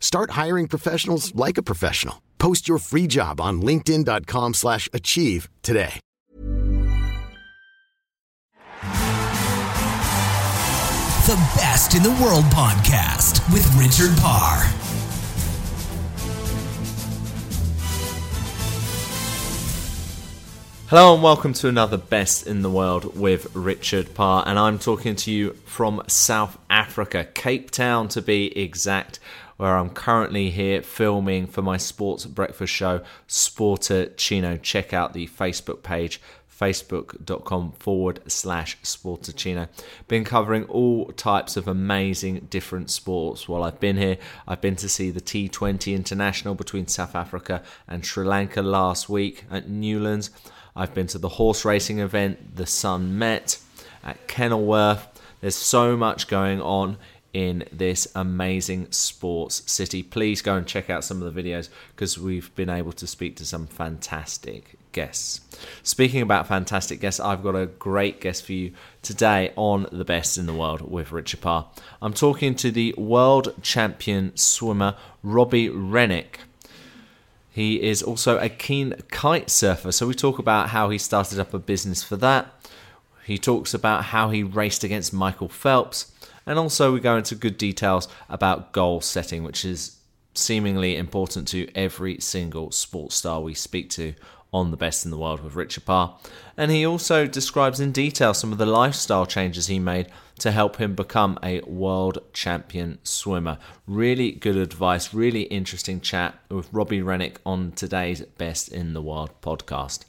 Start hiring professionals like a professional. Post your free job on linkedin.com/achieve slash achieve today. The Best in the World podcast with Richard Parr. Hello and welcome to another Best in the World with Richard Parr, and I'm talking to you from South Africa, Cape Town to be exact, where I'm currently here filming for my sports breakfast show, Sportacino. Check out the Facebook page, facebook.com forward slash Sportacino. Been covering all types of amazing different sports while I've been here. I've been to see the T20 International between South Africa and Sri Lanka last week at Newlands. I've been to the horse racing event, the Sun Met at Kenilworth. There's so much going on in this amazing sports city. Please go and check out some of the videos because we've been able to speak to some fantastic guests. Speaking about fantastic guests, I've got a great guest for you today on The Best in the World with Richard Parr. I'm talking to the world champion swimmer Robbie Renwick. He is also a keen kite surfer, so we talk about how he started up a business for that. He talks about how he raced against Michael Phelps, and also we go into good details about goal setting, which is seemingly important to every single sports star we speak to on the best in the world with Richard Parr. And he also describes in detail some of the lifestyle changes he made to help him become a world champion swimmer. Really good advice, really interesting chat with Robbie Renwick on today's Best in the World podcast.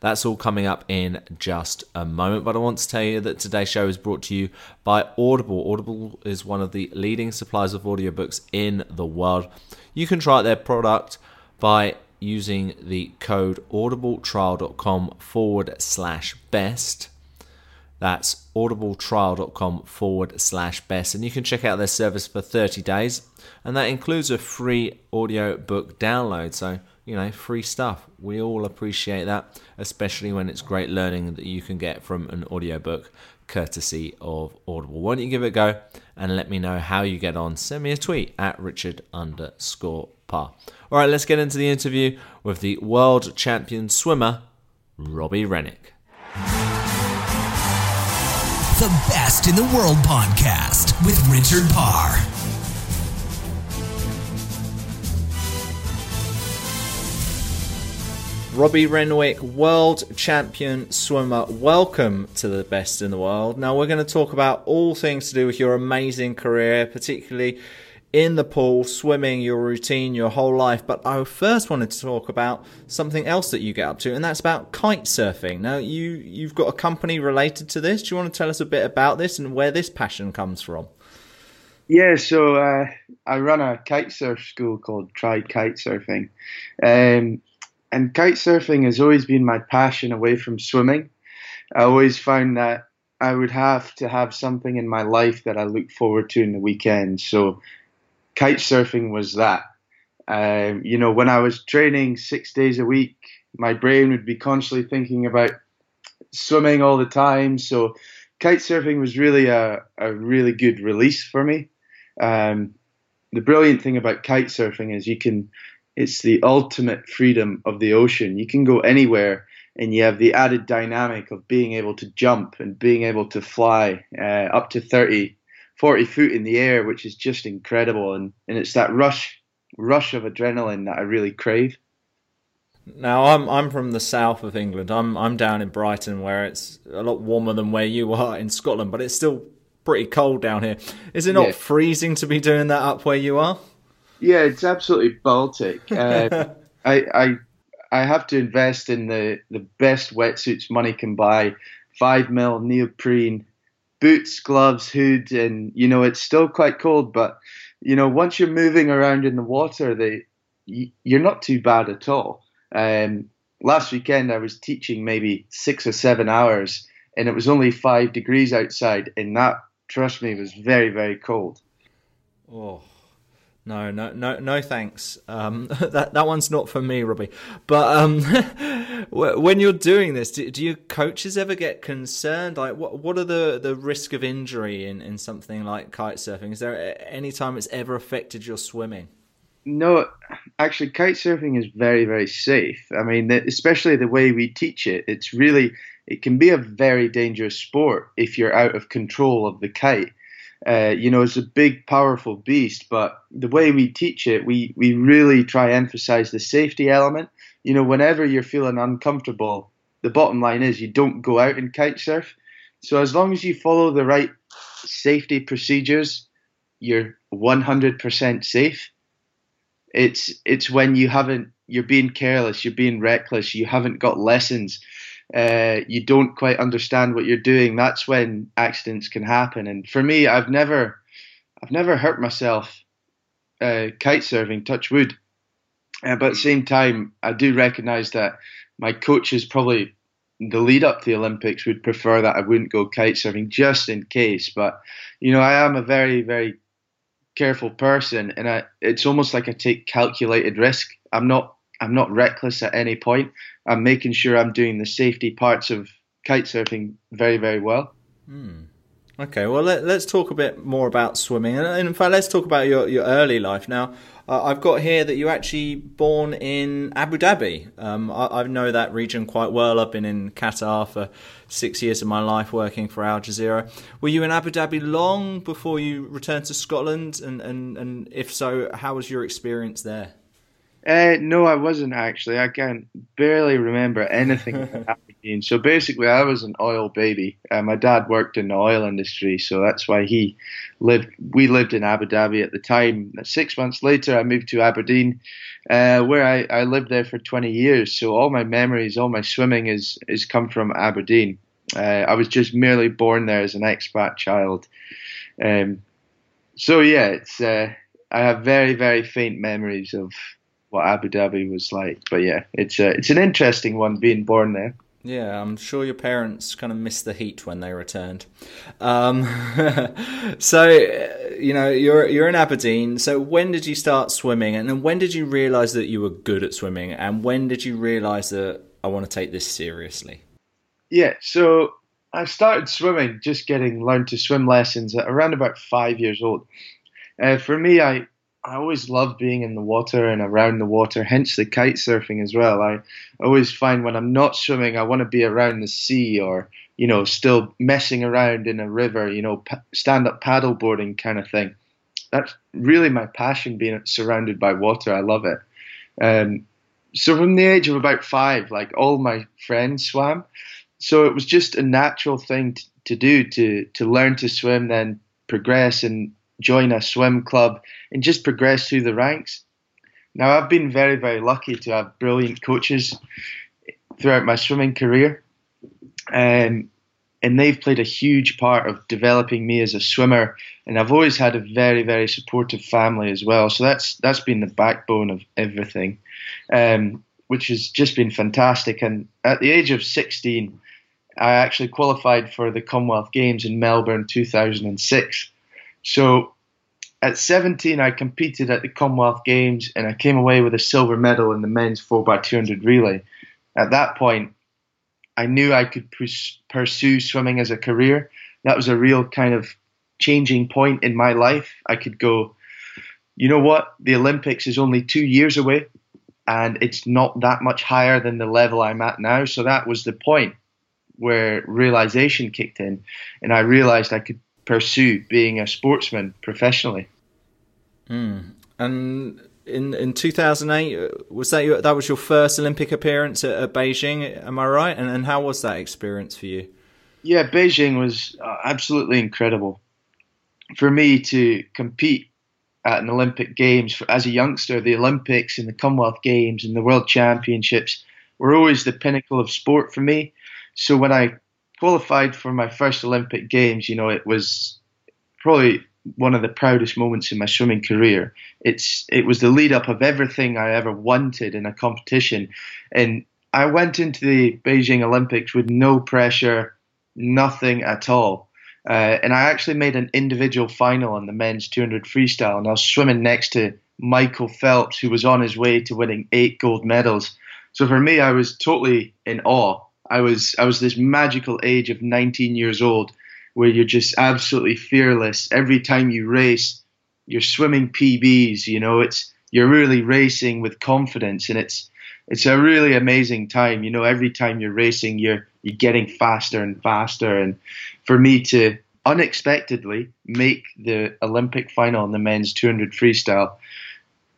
That's all coming up in just a moment, but I want to tell you that today's show is brought to you by Audible. Audible is one of the leading suppliers of audiobooks in the world. You can try out their product by using the code audibletrial.com forward slash best. That's audibletrial.com forward slash best. And you can check out their service for 30 days. And that includes a free audio book download. So, you know, free stuff. We all appreciate that, especially when it's great learning that you can get from an audiobook courtesy of Audible. Why don't you give it a go and let me know how you get on? Send me a tweet at Richard underscore Parr. All right, let's get into the interview with the world champion swimmer, Robbie Renwick. The Best in the World podcast with Richard Parr. Robbie Renwick, world champion swimmer. Welcome to the best in the world. Now, we're going to talk about all things to do with your amazing career, particularly in the pool, swimming, your routine, your whole life. But I first wanted to talk about something else that you get up to, and that's about kite surfing. Now, you, you've got a company related to this. Do you want to tell us a bit about this and where this passion comes from? Yeah, so uh, I run a kite surf school called Tried Kite Surfing. Um, and kite surfing has always been my passion away from swimming. I always found that I would have to have something in my life that I look forward to in the weekend. So kite surfing was that. Um, you know, when I was training six days a week, my brain would be constantly thinking about swimming all the time. So kite surfing was really a, a really good release for me. Um, the brilliant thing about kite surfing is you can it's the ultimate freedom of the ocean. You can go anywhere and you have the added dynamic of being able to jump and being able to fly uh, up to 30, 40 foot in the air, which is just incredible. And, and it's that rush, rush of adrenaline that I really crave. Now I'm I'm from the south of England. I'm I'm down in Brighton where it's a lot warmer than where you are in Scotland, but it's still pretty cold down here. Is it not yeah. freezing to be doing that up where you are? Yeah, it's absolutely Baltic. Uh, I I I have to invest in the the best wetsuits money can buy. Five mil neoprene, boots, gloves, hood, and you know it's still quite cold. But you know once you're moving around in the water, they you're not too bad at all. Um, last weekend I was teaching maybe six or seven hours, and it was only five degrees outside, and that, trust me, was very very cold. Oh. No, no, no, no, thanks. Um, that that one's not for me, Robbie. But um, when you're doing this, do, do your coaches ever get concerned? Like, what what are the, the risk of injury in, in something like kite surfing? Is there any time it's ever affected your swimming? No, actually, kite surfing is very, very safe. I mean, especially the way we teach it, it's really, it can be a very dangerous sport if you're out of control of the kite. Uh, you know, it's a big, powerful beast, but the way we teach it, we, we really try emphasize the safety element. You know, whenever you're feeling uncomfortable, the bottom line is you don't go out and kite surf. So as long as you follow the right safety procedures, you're 100% safe. It's it's when you haven't you're being careless, you're being reckless, you haven't got lessons, uh, you don't quite understand what you're doing. That's when accidents can happen. And for me, I've never I've never hurt myself uh, kite surfing. Touch wood. Uh, but at the same time, I do recognise that my coaches probably the lead up to the Olympics would prefer that I wouldn't go kite surfing just in case. But you know, I am a very, very careful person, and I, it's almost like I take calculated risk. I'm not I'm not reckless at any point. I'm making sure I'm doing the safety parts of kite surfing very very well. Hmm. Okay, well let, us talk a bit more about swimming, and in fact, let's talk about your your early life now. Uh, I've got here that you actually born in Abu Dhabi. Um, I, I, know that region quite well. I've been in Qatar for six years of my life working for Al Jazeera. Were you in Abu Dhabi long before you returned to Scotland? And, and, and if so, how was your experience there? Uh, no, I wasn't actually. I can barely remember anything Aberdeen. So basically, I was an oil baby. Uh, my dad worked in the oil industry, so that's why he lived. We lived in Abu Dhabi at the time. Six months later, I moved to Aberdeen, uh, where I, I lived there for 20 years. So all my memories, all my swimming is is come from Aberdeen. Uh, I was just merely born there as an expat child. Um, so yeah, it's. Uh, I have very very faint memories of what Abu Dhabi was like. But yeah, it's a, it's an interesting one being born there. Yeah, I'm sure your parents kind of missed the heat when they returned. Um, so, you know, you're you're in Aberdeen. So, when did you start swimming, and then when did you realise that you were good at swimming, and when did you realise that I want to take this seriously? Yeah, so I started swimming, just getting learned to swim lessons at around about five years old. Uh, for me, I I always love being in the water and around the water, hence the kite surfing as well. I always find when I'm not swimming, I want to be around the sea or, you know, still messing around in a river, you know, stand up paddleboarding kind of thing. That's really my passion, being surrounded by water. I love it. Um, so from the age of about five, like all my friends swam. So it was just a natural thing to, to do to, to learn to swim, then progress and join a swim club, and just progress through the ranks. Now, I've been very, very lucky to have brilliant coaches throughout my swimming career, um, and they've played a huge part of developing me as a swimmer. And I've always had a very, very supportive family as well. So that's that's been the backbone of everything, um, which has just been fantastic. And at the age of 16, I actually qualified for the Commonwealth Games in Melbourne 2006. So at 17, I competed at the Commonwealth Games and I came away with a silver medal in the men's 4x200 relay. At that point, I knew I could pursue swimming as a career. That was a real kind of changing point in my life. I could go, you know what? The Olympics is only two years away and it's not that much higher than the level I'm at now. So that was the point where realization kicked in and I realized I could pursue being a sportsman professionally. Mm. And in in 2008 uh, was that your, that was your first Olympic appearance at, at Beijing? Am I right? And and how was that experience for you? Yeah, Beijing was uh, absolutely incredible for me to compete at an Olympic Games for, as a youngster. The Olympics and the Commonwealth Games and the World Championships were always the pinnacle of sport for me. So when I qualified for my first Olympic Games, you know, it was probably one of the proudest moments in my swimming career. It's it was the lead up of everything I ever wanted in a competition, and I went into the Beijing Olympics with no pressure, nothing at all. Uh, and I actually made an individual final on the men's 200 freestyle, and I was swimming next to Michael Phelps, who was on his way to winning eight gold medals. So for me, I was totally in awe. I was I was this magical age of 19 years old, where you're just absolutely fearless. Every time you race, you're swimming PBs. You know, it's you're really racing with confidence, and it's it's a really amazing time. You know, every time you're racing, you're you're getting faster and faster. And for me to unexpectedly make the Olympic final in the men's 200 freestyle,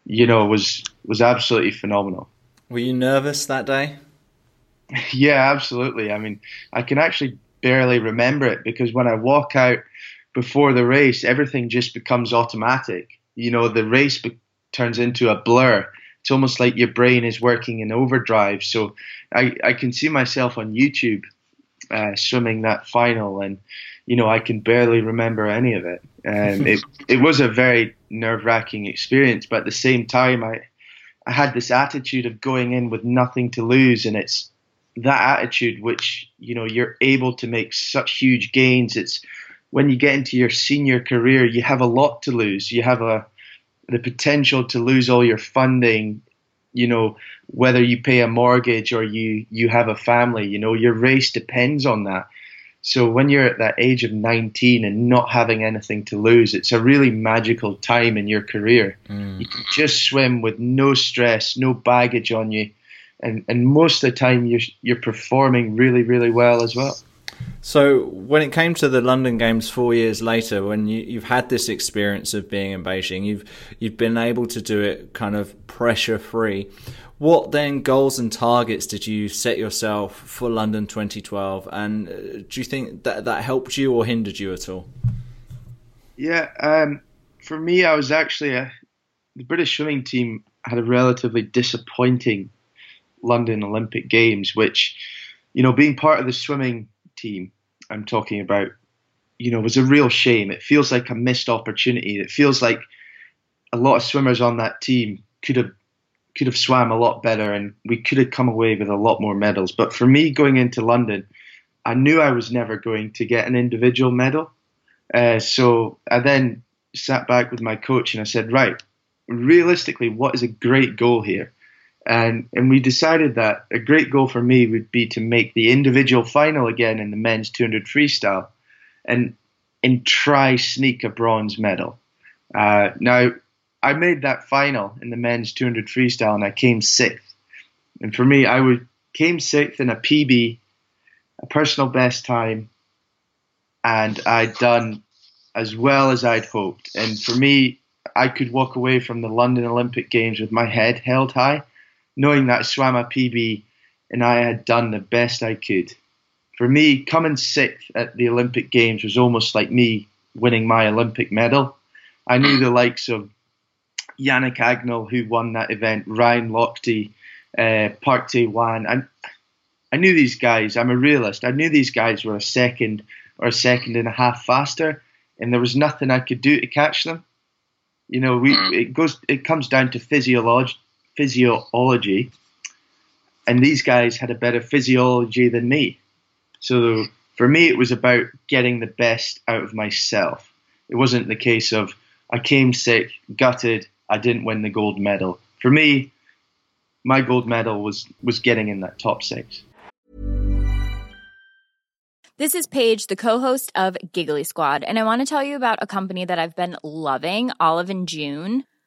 you know, was was absolutely phenomenal. Were you nervous that day? Yeah, absolutely. I mean, I can actually barely remember it because when I walk out before the race, everything just becomes automatic. You know, the race be- turns into a blur. It's almost like your brain is working in overdrive. So I, I can see myself on YouTube uh, swimming that final, and you know I can barely remember any of it. Um, it it was a very nerve wracking experience, but at the same time, I I had this attitude of going in with nothing to lose, and it's that attitude which you know you're able to make such huge gains. It's when you get into your senior career, you have a lot to lose. You have a the potential to lose all your funding. You know whether you pay a mortgage or you you have a family. You know your race depends on that. So when you're at that age of 19 and not having anything to lose, it's a really magical time in your career. Mm. You can just swim with no stress, no baggage on you and and most of the time you're you're performing really really well as well. So when it came to the London Games four years later, when you, you've had this experience of being in Beijing, you've you've been able to do it kind of pressure free. What then goals and targets did you set yourself for London 2012? And uh, do you think that that helped you or hindered you at all? Yeah, um, for me, I was actually a, the British swimming team had a relatively disappointing London Olympic Games, which, you know, being part of the swimming team I'm talking about, you know, was a real shame. It feels like a missed opportunity. It feels like a lot of swimmers on that team could have could have swam a lot better and we could have come away with a lot more medals. But for me going into London, I knew I was never going to get an individual medal. Uh, so I then sat back with my coach and I said, right, realistically, what is a great goal here? And and we decided that a great goal for me would be to make the individual final again in the men's 200 freestyle, and and try sneak a bronze medal. Uh, now I made that final in the men's 200 freestyle and I came sixth. And for me, I would came sixth in a PB, a personal best time, and I'd done as well as I'd hoped. And for me, I could walk away from the London Olympic Games with my head held high knowing that I swam a PB and I had done the best I could. For me, coming sixth at the Olympic Games was almost like me winning my Olympic medal. I knew the likes of Yannick Agnel, who won that event, Ryan Lochte, uh, Park Tae-hwan. I, I knew these guys. I'm a realist. I knew these guys were a second or a second and a half faster, and there was nothing I could do to catch them. You know, we it goes it comes down to physiology physiology, and these guys had a better physiology than me. So for me, it was about getting the best out of myself. It wasn't the case of I came sick, gutted, I didn't win the gold medal. For me, my gold medal was was getting in that top six. This is Paige, the co-host of Giggly Squad, and I want to tell you about a company that I've been loving, Olive and June.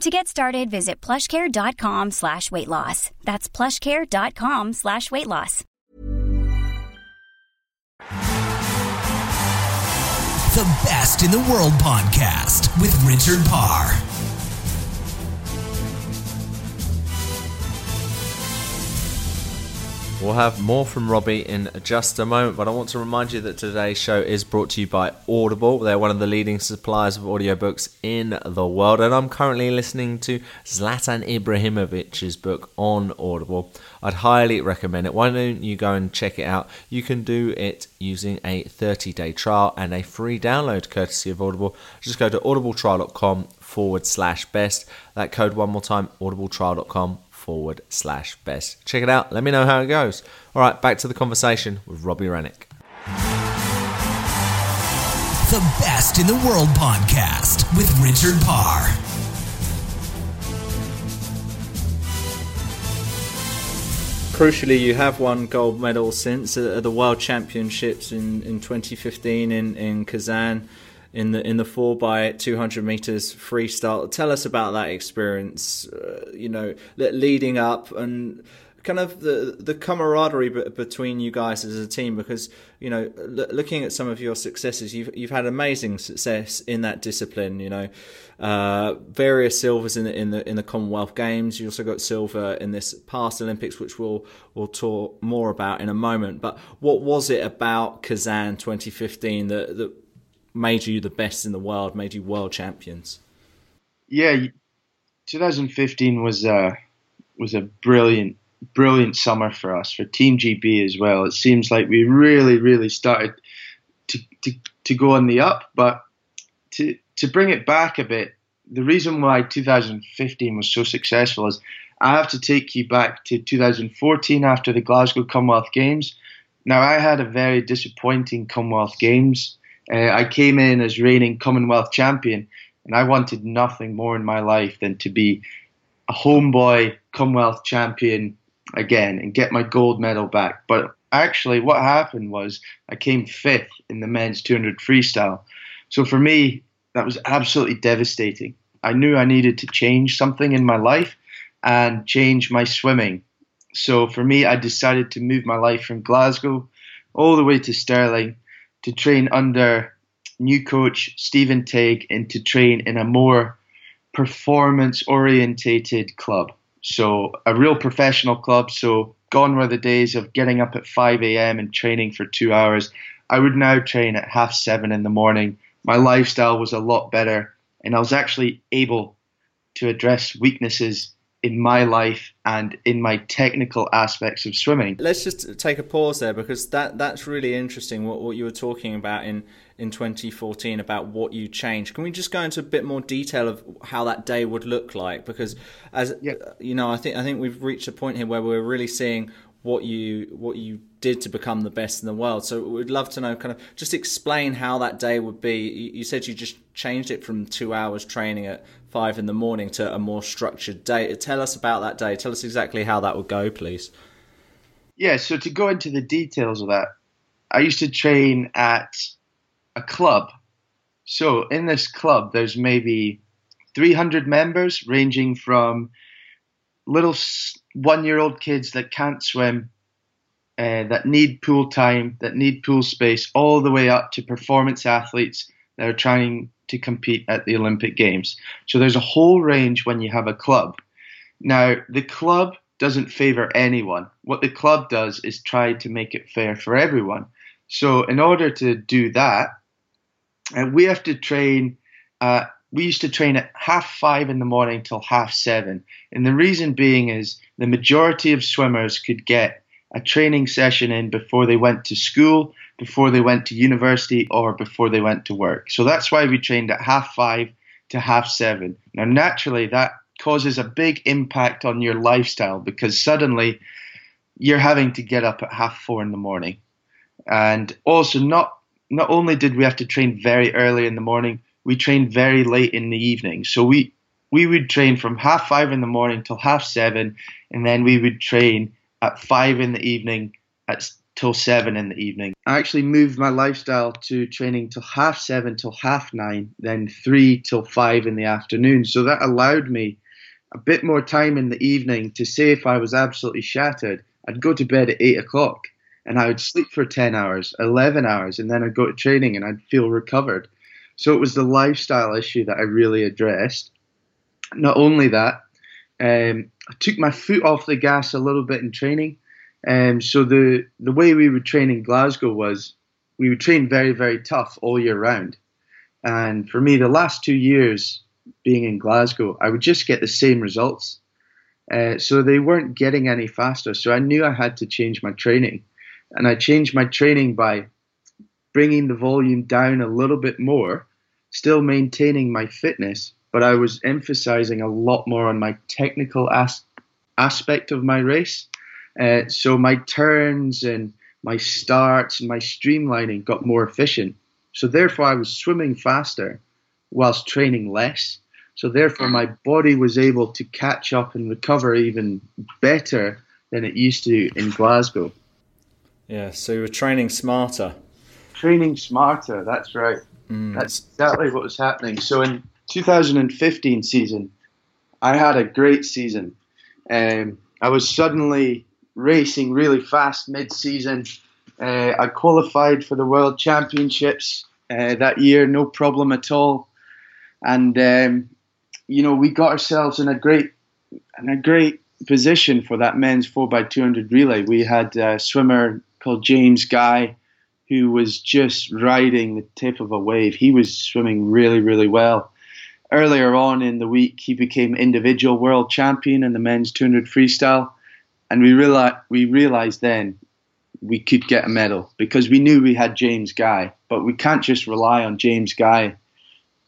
To get started, visit plushcare.com slash weight loss. That's plushcare.com slash weight loss. The Best in the World podcast with Richard Parr. We'll have more from Robbie in just a moment, but I want to remind you that today's show is brought to you by Audible. They're one of the leading suppliers of audiobooks in the world, and I'm currently listening to Zlatan Ibrahimovic's book on Audible. I'd highly recommend it. Why don't you go and check it out? You can do it using a 30 day trial and a free download courtesy of Audible. Just go to audibletrial.com forward slash best. That code one more time audibletrial.com forward slash best. Check it out. Let me know how it goes. All right, back to the conversation with Robbie Renwick. The Best in the World podcast with Richard Parr. Crucially, you have won gold medal since uh, the World Championships in, in 2015 in, in Kazan in the in the four by 200 meters freestyle. Tell us about that experience. Uh, you know, leading up and kind of the the camaraderie between you guys as a team because you know looking at some of your successes you've you've had amazing success in that discipline you know uh, various silvers in the in the in the Commonwealth Games you also got silver in this past Olympics which we'll we'll talk more about in a moment but what was it about Kazan 2015 that that made you the best in the world made you world champions Yeah, 2015 was a was a brilliant brilliant summer for us for Team GB as well. It seems like we really really started to to, to go on the up, but to to bring it back a bit, the reason why 2015 was so successful is I have to take you back to 2014 after the Glasgow Commonwealth Games. Now I had a very disappointing Commonwealth Games. Uh, I came in as reigning Commonwealth champion, and I wanted nothing more in my life than to be a homeboy Commonwealth champion again and get my gold medal back. But actually, what happened was I came fifth in the men's 200 freestyle. So for me, that was absolutely devastating. I knew I needed to change something in my life and change my swimming. So for me, I decided to move my life from Glasgow all the way to Stirling to train under new coach Steven Tigg and to train in a more performance orientated club. So a real professional club. So gone were the days of getting up at 5 a.m. and training for two hours. I would now train at half seven in the morning. My lifestyle was a lot better, and I was actually able to address weaknesses in my life and in my technical aspects of swimming. Let's just take a pause there because that that's really interesting. What what you were talking about in in 2014 about what you changed. Can we just go into a bit more detail of how that day would look like? Because as yeah. you know, I think I think we've reached a point here where we're really seeing what you what you did to become the best in the world. So we'd love to know, kind of, just explain how that day would be. You said you just changed it from two hours training at five in the morning to a more structured day. Tell us about that day. Tell us exactly how that would go, please. Yeah, so to go into the details of that, I used to train at a club. So in this club, there's maybe 300 members, ranging from little one year old kids that can't swim, uh, that need pool time, that need pool space, all the way up to performance athletes that are trying to compete at the Olympic Games. So there's a whole range when you have a club. Now, the club doesn't favor anyone. What the club does is try to make it fair for everyone. So, in order to do that, uh, we have to train. Uh, we used to train at half five in the morning till half seven. And the reason being is the majority of swimmers could get a training session in before they went to school, before they went to university, or before they went to work. So that's why we trained at half five to half seven. Now, naturally, that causes a big impact on your lifestyle because suddenly you're having to get up at half four in the morning. And also, not not only did we have to train very early in the morning, we trained very late in the evening. So we we would train from half five in the morning till half seven, and then we would train at five in the evening at till seven in the evening. I actually moved my lifestyle to training till half seven till half nine, then three till five in the afternoon. So that allowed me a bit more time in the evening to say if I was absolutely shattered, I'd go to bed at eight o'clock and I would sleep for 10 hours, 11 hours, and then I'd go to training and I'd feel recovered. So it was the lifestyle issue that I really addressed. Not only that, um, I took my foot off the gas a little bit in training. Um, so the the way we would train in Glasgow was we would train very very tough all year round. And for me, the last two years being in Glasgow, I would just get the same results. Uh, so they weren't getting any faster. So I knew I had to change my training, and I changed my training by bringing the volume down a little bit more, still maintaining my fitness, but I was emphasizing a lot more on my technical as- aspect of my race. Uh, so my turns and my starts and my streamlining got more efficient. So therefore, I was swimming faster whilst training less. So therefore, my body was able to catch up and recover even better than it used to in Glasgow. Yeah, so you were training smarter training smarter. That's right. Mm. That's exactly what was happening. So in 2015 season, I had a great season. Um, I was suddenly racing really fast mid-season. Uh, I qualified for the World Championships uh, that year, no problem at all. And um, you know, we got ourselves in a great, in a great position for that men's 4x200 relay. We had a swimmer called James Guy who was just riding the tip of a wave. He was swimming really, really well. Earlier on in the week, he became individual world champion in the men's 200 freestyle, and we realized we realized then we could get a medal because we knew we had James Guy, but we can't just rely on James Guy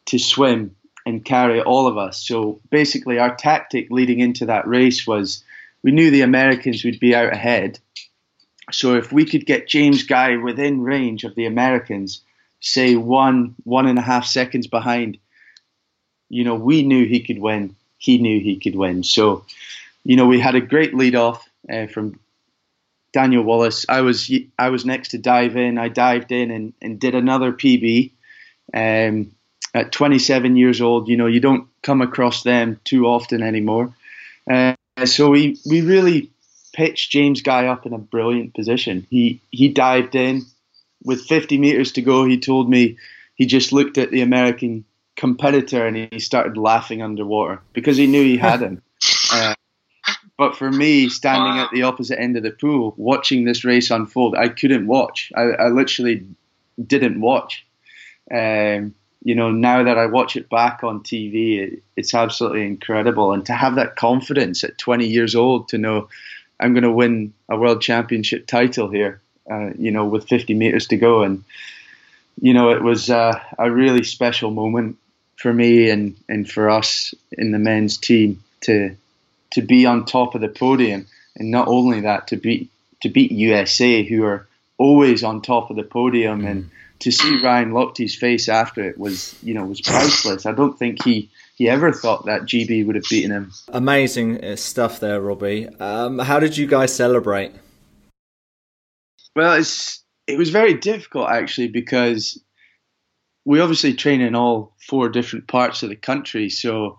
to swim and carry all of us. So basically, our tactic leading into that race was we knew the Americans would be out ahead, so if we could get James Guy within range of the Americans, say one one and a half seconds behind, you know, we knew he could win. He knew he could win. So, you know, we had a great lead off uh, from Daniel Wallace. I was I was next to dive in. I dived in and, and did another PB. Um, at 27 years old, you know, you don't come across them too often anymore. Uh, so we we really pitched James Guy up in a brilliant position. He he dived in with 50 meters to go. He told me he just looked at the American competitor and he started laughing underwater because he knew he had him. Uh, but for me, standing at the opposite end of the pool, watching this race unfold, I couldn't watch. I, I literally didn't watch. Um, you know, now that I watch it back on TV, it, it's absolutely incredible. And to have that confidence at 20 years old to know I'm going to win a world championship title here, uh, you know, with 50 meters to go. And, you know, it was uh, a really special moment for me and, and for us in the men's team to to be on top of the podium. And not only that, to beat to beat USA, who are always on top of the podium, and to see Ryan Lochte's face after it was, you know, was priceless. I don't think he he ever thought that GB would have beaten him. Amazing uh, stuff there, Robbie. Um, how did you guys celebrate? Well, it's it was very difficult actually because we obviously train in all four different parts of the country. So,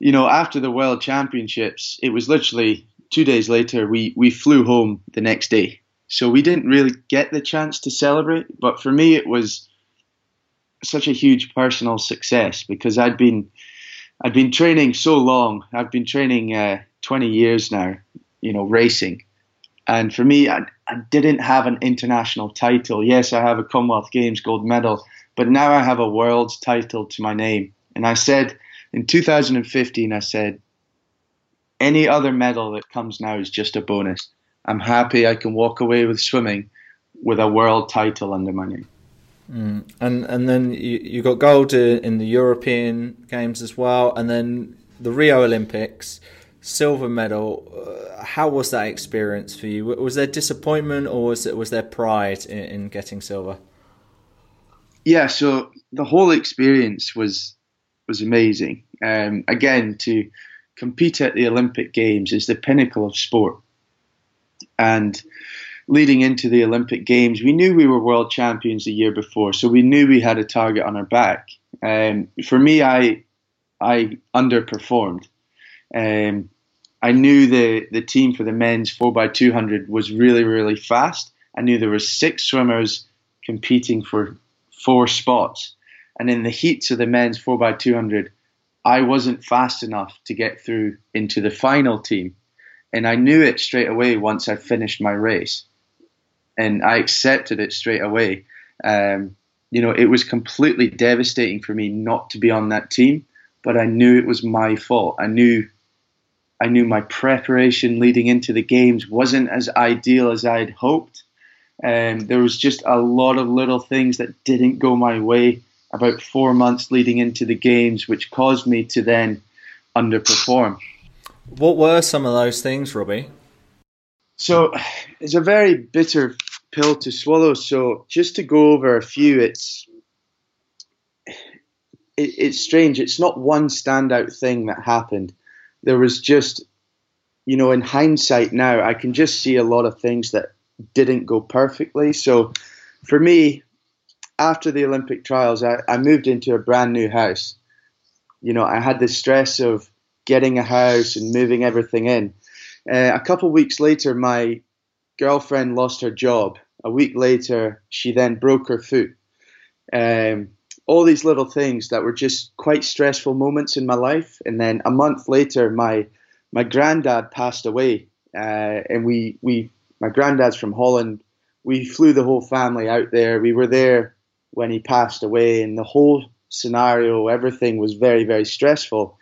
you know, after the World Championships, it was literally two days later we we flew home the next day. So we didn't really get the chance to celebrate. But for me, it was such a huge personal success because I'd been I'd been training so long. I've been training uh, 20 years now, you know, racing. And for me, I, I didn't have an international title. Yes, I have a Commonwealth Games gold medal, but now I have a world's title to my name. And I said in 2015, I said, any other medal that comes now is just a bonus. I'm happy I can walk away with swimming with a world title under my name. Mm. And and then you, you got gold in the European Games as well, and then the Rio Olympics, silver medal. Uh, how was that experience for you? Was there disappointment or was it was there pride in, in getting silver? Yeah, so the whole experience was was amazing. Um, again, to compete at the Olympic Games is the pinnacle of sport, and leading into the Olympic Games, we knew we were world champions the year before, so we knew we had a target on our back. Um, for me, I I underperformed. Um, I knew the the team for the men's four x two hundred was really really fast. I knew there were six swimmers competing for four spots, and in the heats of the men's four x two hundred, I wasn't fast enough to get through into the final team, and I knew it straight away once I finished my race and I accepted it straight away. Um, you know, it was completely devastating for me not to be on that team, but I knew it was my fault. I knew, I knew my preparation leading into the games wasn't as ideal as I'd hoped. Um, there was just a lot of little things that didn't go my way about four months leading into the games, which caused me to then underperform. What were some of those things, Robbie? So it's a very bitter pill to swallow. So just to go over a few, it's it, it's strange. It's not one standout thing that happened. There was just, you know, in hindsight now, I can just see a lot of things that didn't go perfectly. So for me, after the Olympic trials, I, I moved into a brand new house. You know, I had the stress of getting a house and moving everything in. Uh, a couple weeks later, my girlfriend lost her job. A week later, she then broke her foot. Um, all these little things that were just quite stressful moments in my life. And then a month later, my my granddad passed away, uh, and we we my granddad's from Holland. We flew the whole family out there. We were there when he passed away, and the whole scenario, everything was very very stressful.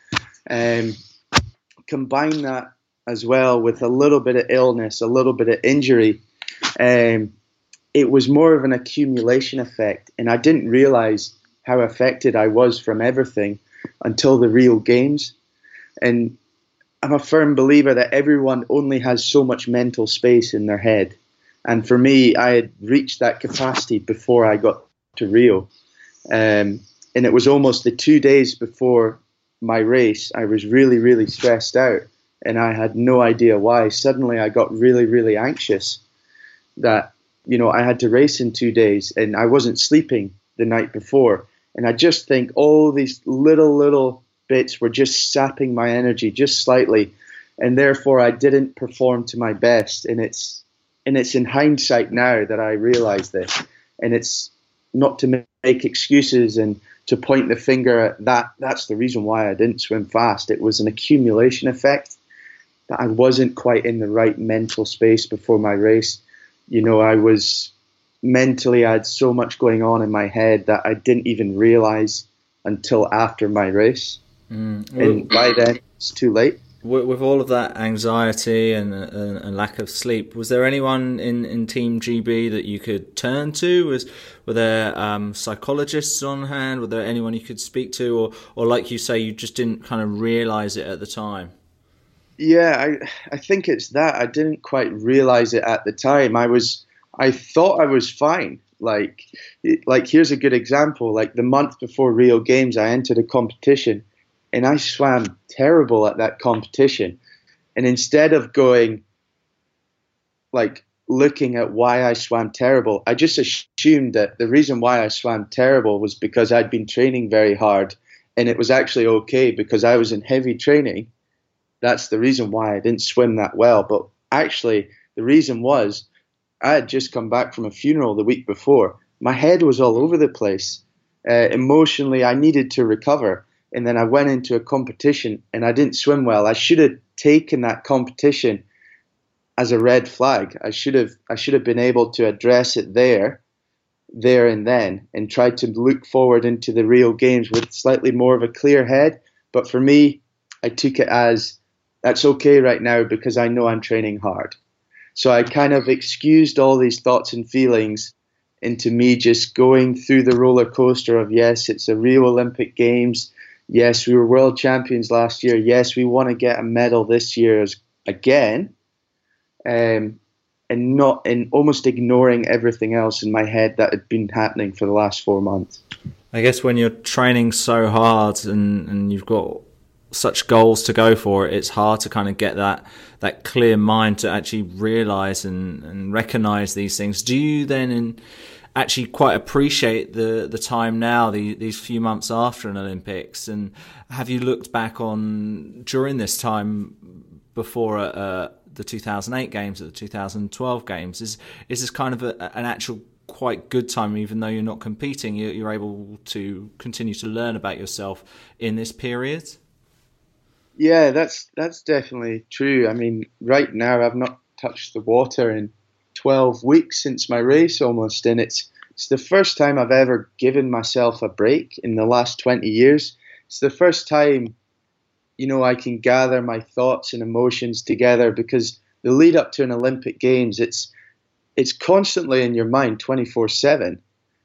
Um, combine that as well with a little bit of illness, a little bit of injury. Um, it was more of an accumulation effect, and I didn't realize how affected I was from everything until the real games. And I'm a firm believer that everyone only has so much mental space in their head. And for me, I had reached that capacity before I got to Rio. Um, and it was almost the two days before my race, I was really, really stressed out and I had no idea why. Suddenly, I got really, really anxious that you know I had to race in two days, and I wasn't sleeping the night before, and I just think all these little, little bits were just sapping my energy just slightly, and therefore I didn't perform to my best. And it's and it's in hindsight now that I realize this, and it's not to make excuses and to point the finger at that. That's the reason why I didn't swim fast. It was an accumulation effect that I wasn't quite in the right mental space before my race. You know, I was mentally, I had so much going on in my head that I didn't even realize until after my race. Mm. And by then, it's too late. With, all of that anxiety and, and, and, lack of sleep, was there anyone in, in Team GB that you could turn to? Was were there um, psychologists on hand? Were there anyone you could speak to, or or like you say, you just didn't kind of realize it at the time? Yeah, I I think it's that. I didn't quite realize it at the time. I was I thought I was fine. Like like here's a good example. Like the month before Rio Games, I entered a competition and I swam terrible at that competition. And instead of going, like, looking at why I swam terrible, I just assumed that the reason why I swam terrible was because I'd been training very hard and it was actually okay because I was in heavy training. That's the reason why I didn't swim that well. But actually, the reason was I had just come back from a funeral the week before. My head was all over the place. Uh, emotionally, I needed to recover. And then I went into a competition and I didn't swim well. I should have taken that competition as a red flag. I should have I should have been able to address it there, there and then, and try to look forward into the real games with slightly more of a clear head. But for me, I took it as that's okay right now because I know I'm training hard. So I kind of excused all these thoughts and feelings into me just going through the roller coaster of yes, it's a Rio Olympic Games. Yes, we were world champions last year. Yes, we want to get a medal this year again um, and not and almost ignoring everything else in my head that had been happening for the last four months. I guess when you're training so hard and, and you've got such goals to go for, it's hard to kind of get that that clear mind to actually realize and, and recognize these things. Do you then in, actually quite appreciate the the time now, the, these few months after an Olympics, and have you looked back on during this time before a, a the 2008 games, or the 2012 games? Is is this kind of a, an actual quite good time, even though you're not competing? You're, you're able to continue to learn about yourself in this period. Yeah, that's that's definitely true. I mean, right now I've not touched the water in 12 weeks since my race almost, and it's it's the first time I've ever given myself a break in the last 20 years. It's the first time you know, I can gather my thoughts and emotions together because the lead up to an Olympic Games, it's it's constantly in your mind 24 7.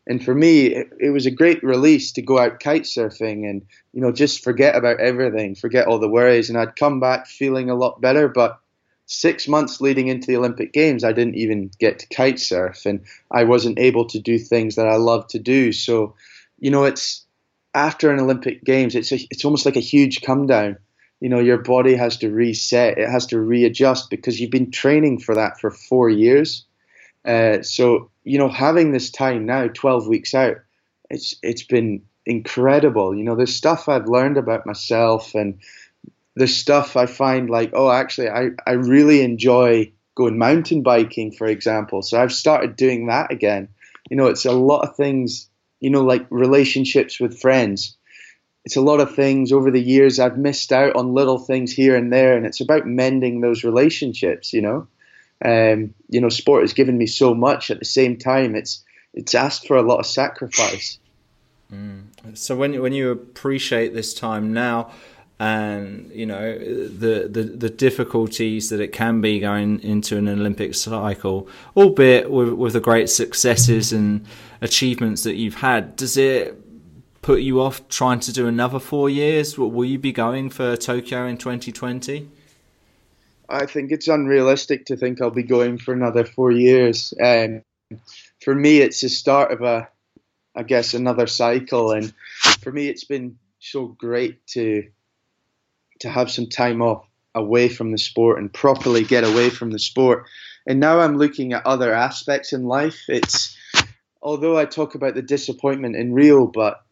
And for me, it, it, was a great release to go out kite surfing and, you know, just forget about everything, forget all the worries. And I'd come back feeling a lot better. But six months leading into the Olympic Games, I didn't even get to kite surf and I wasn't able to do things that I love to do. So, you know, it's after an Olympic Games, it's a, it's almost like a huge come down. You know, your body has to reset, it has to readjust because you've been training for that for four years. Uh, so, you know, having this time now, 12 weeks out, it's it's been incredible. You know, there's stuff I've learned about myself and there's stuff I find like, oh, actually, I, I really enjoy going mountain biking, for example. So I've started doing that again. You know, it's a lot of things you know, like relationships with friends. It's a lot of things over the years I've missed out on little things here and there, and it's about mending those relationships. You know, um, you know, sport has given me so much. At the same time, it's it's asked for a lot of sacrifice. Mm. So when when you appreciate this time now, and you know the, the the difficulties that it can be going into an Olympic cycle, albeit with with the great successes and achievements that you've had, does it put you off trying to do another four years? Will you be going for Tokyo in 2020? I think it's unrealistic to think I'll be going for another four years. Um, for me, it's the start of a, I guess, another cycle, and for me, it's been so great to to have some time off away from the sport and properly get away from the sport. And now I'm looking at other aspects in life. It's although I talk about the disappointment in Rio, but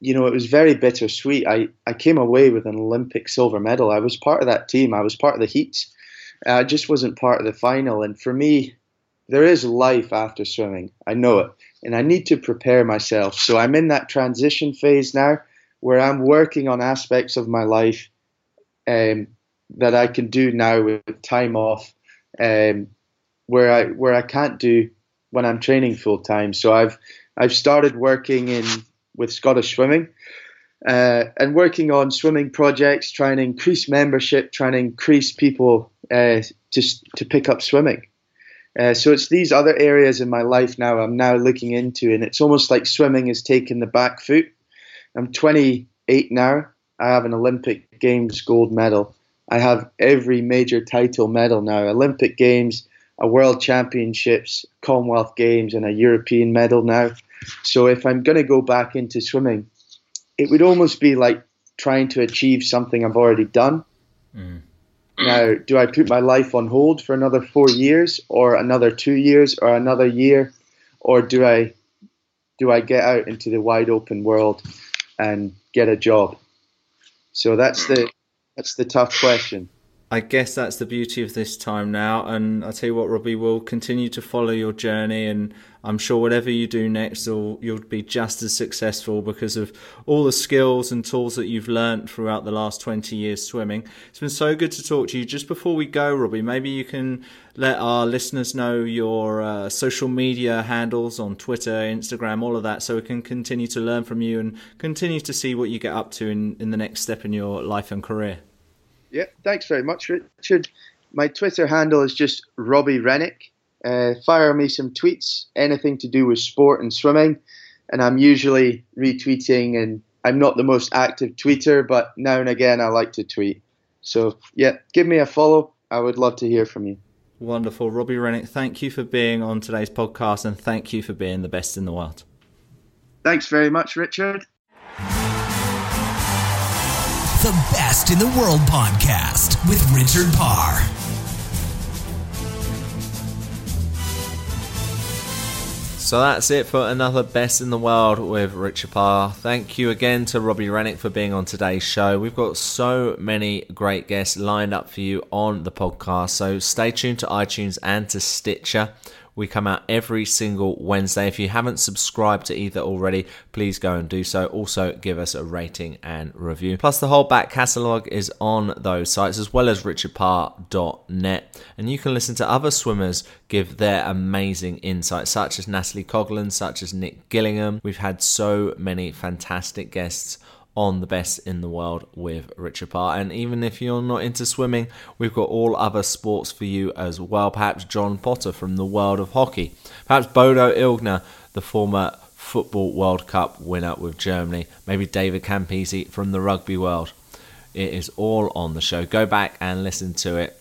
you know, it was very bittersweet. I, I came away with an Olympic silver medal. I was part of that team. I was part of the heats. Uh, I just wasn't part of the final. And for me, there is life after swimming. I know it. And I need to prepare myself. So I'm in that transition phase now where I'm working on aspects of my life um, that I can do now with time off, um, where I where I can't do when I'm training full time. So I've I've started working in with Scottish Swimming. Uh, and working on swimming projects, trying to increase membership, trying to increase people uh, to to pick up swimming. Uh, so it's these other areas in my life now I'm now looking into, and it's almost like swimming has taken the back foot. I'm 28 now. I have an Olympic Games gold medal. I have every major title medal now Olympic Games, a World Championships, Commonwealth Games, and a European medal now. So if I'm going to go back into swimming, it would almost be like trying to achieve something I've already done. Mm. Now, do I put my life on hold for another four years, or another two years, or another year, or do I do I get out into the wide open world and get a job? So that's the that's the tough question. I guess that's the beauty of this time now. And I tell you what, Robbie, we'll continue to follow your journey, and I'm sure whatever you do next, you'll, you'll be just as successful because of all the skills and tools that you've learnt throughout the last 20 years swimming. It's been so good to talk to you. Just before we go, Robbie, maybe you can let our listeners know your uh, social media handles on Twitter, Instagram, all of that, so we can continue to learn from you and continue to see what you get up to in, in the next step in your life and career. Yeah, thanks very much, Richard. My Twitter handle is just Robbie Renwick. Uh, fire me some tweets, anything to do with sport and swimming, and I'm usually retweeting. And I'm not the most active tweeter, but now and again I like to tweet. So yeah, give me a follow. I would love to hear from you. Wonderful, Robbie Renwick. Thank you for being on today's podcast, and thank you for being the best in the world. Thanks very much, Richard the Best in the World podcast with Richard Parr. So that's it for another Best in the World with Richard Parr. Thank you again to Robbie Renwick for being on today's show. We've got so many great guests lined up for you on the podcast, so stay tuned to iTunes and to Stitcher. We come out every single Wednesday. If you haven't subscribed to either already, please go and do so. Also, give us a rating and review. Plus, the whole back catalogue is on those sites as well as richardparr.net. And you can listen to other swimmers give their amazing insights, such as Natalie Coughlin, such as Nick Gillingham. We've had so many fantastic guests on the best in the world with Richard Parr. And even if you're not into swimming, we've got all other sports for you as well. Perhaps John Potter from the world of hockey. Perhaps Bodo Ilgner, the former Football World Cup winner with Germany. Maybe David Campese from the rugby world. It is all on the show. Go back and listen to it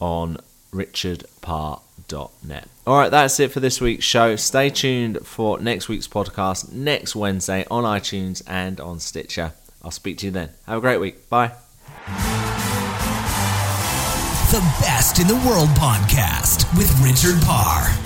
on Richard Parr net. All right, that's it for this week's show. Stay tuned for next week's podcast next Wednesday on iTunes and on Stitcher. I'll speak to you then. Have a great week. Bye. The Best in the World podcast with Richard Parr.